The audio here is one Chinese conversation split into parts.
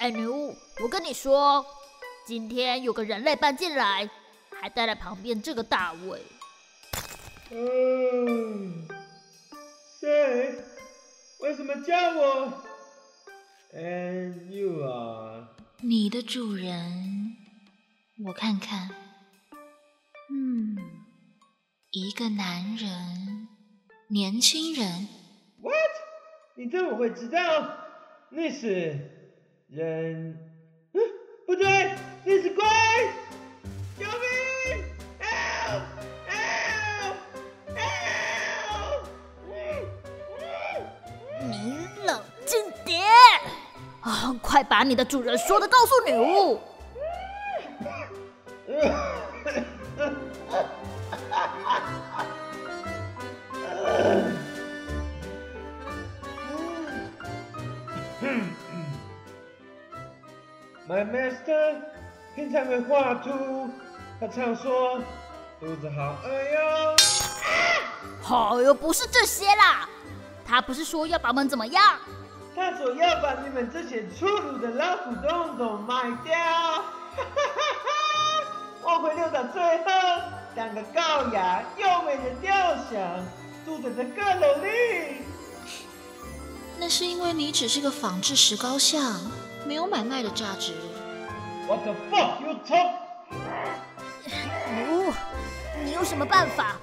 哎，女巫，我跟你说，今天有个人类搬进来，还带来旁边这个大卫。嗯，谁？为什么叫我？And you are？你的主人。我看看。嗯，一个男人，年轻人。What？你怎么会知道？那是。人，嗯，不对，那是鬼！救命！Help! Help! Help! 你冷静点！啊，快把你的主人说的告诉女巫。My master 平常会画图，他常说肚子好饿哟。好哟，不是这些啦，他不是说要把我们怎么样？他说要把你们这些粗鲁的老鼠洞洞卖掉。我会留到最后，当个高雅优美的雕像，住在这阁楼里。那是因为你只是个仿制石膏像。没有买卖的价值。What the fuck you talk？女巫，你有什么办法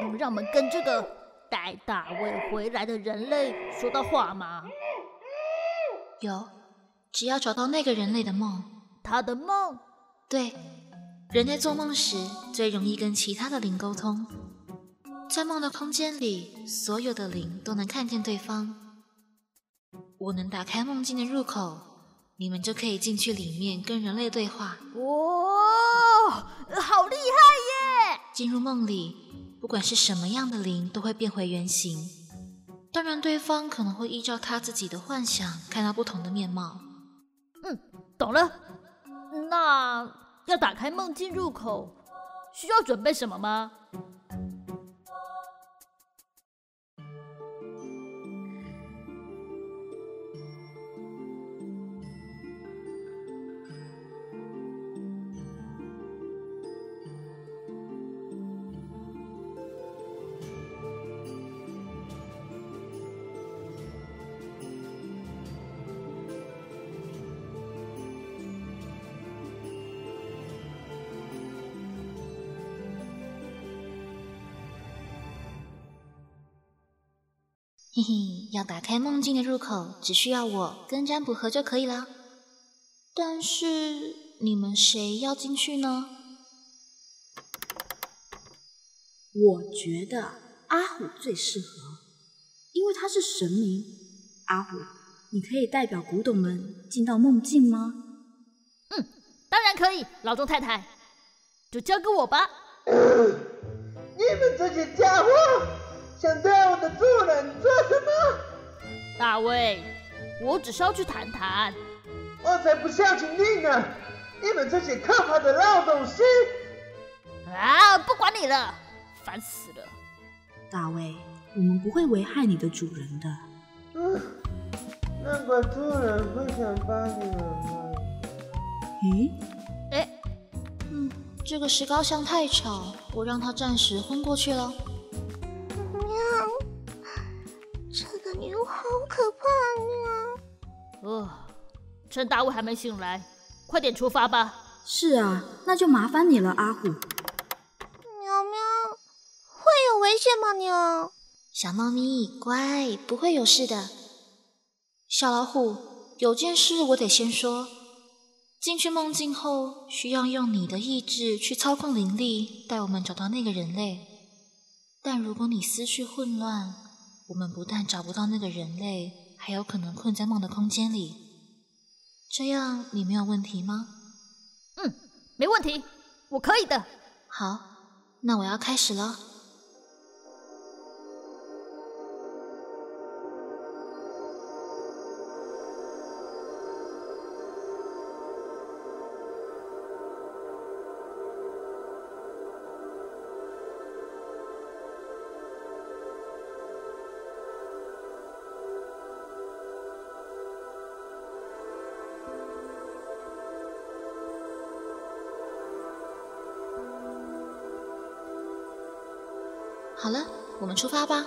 能让我们跟这个带大卫回来的人类说到话吗？有，只要找到那个人类的梦。他的梦？对，人类做梦时最容易跟其他的灵沟通，在梦的空间里，所有的灵都能看见对方。我能打开梦境的入口。你们就可以进去里面跟人类对话。哇，好厉害耶！进入梦里，不管是什么样的灵，都会变回原形。当然，对方可能会依照他自己的幻想看到不同的面貌。嗯，懂了。那要打开梦境入口，需要准备什么吗？嘿嘿，要打开梦境的入口，只需要我跟占卜盒就可以了。但是你们谁要进去呢？我觉得阿虎最适合，因为他是神明。阿虎，你可以代表古董们进到梦境吗？嗯，当然可以，老钟太太，就交给我吧。你们这些家伙！想对我的主人做？大卫，我只是要去谈谈。我才不孝敬你呢！你们这些可怕的老东西！啊，不管你了，烦死了！大卫，我们不会危害你的主人的。嗯，那个主人会想把你们卖。咦？哎，嗯，这个石膏像太吵，我让他暂时昏过去了。趁大卫还没醒来，快点出发吧。是啊，那就麻烦你了，阿虎。喵喵，会有危险吗？喵。小猫咪，乖，不会有事的。小老虎，有件事我得先说。进去梦境后，需要用你的意志去操控灵力，带我们找到那个人类。但如果你思绪混乱，我们不但找不到那个人类，还有可能困在梦的空间里。这样你没有问题吗？嗯，没问题，我可以的。好，那我要开始了。好了，我们出发吧。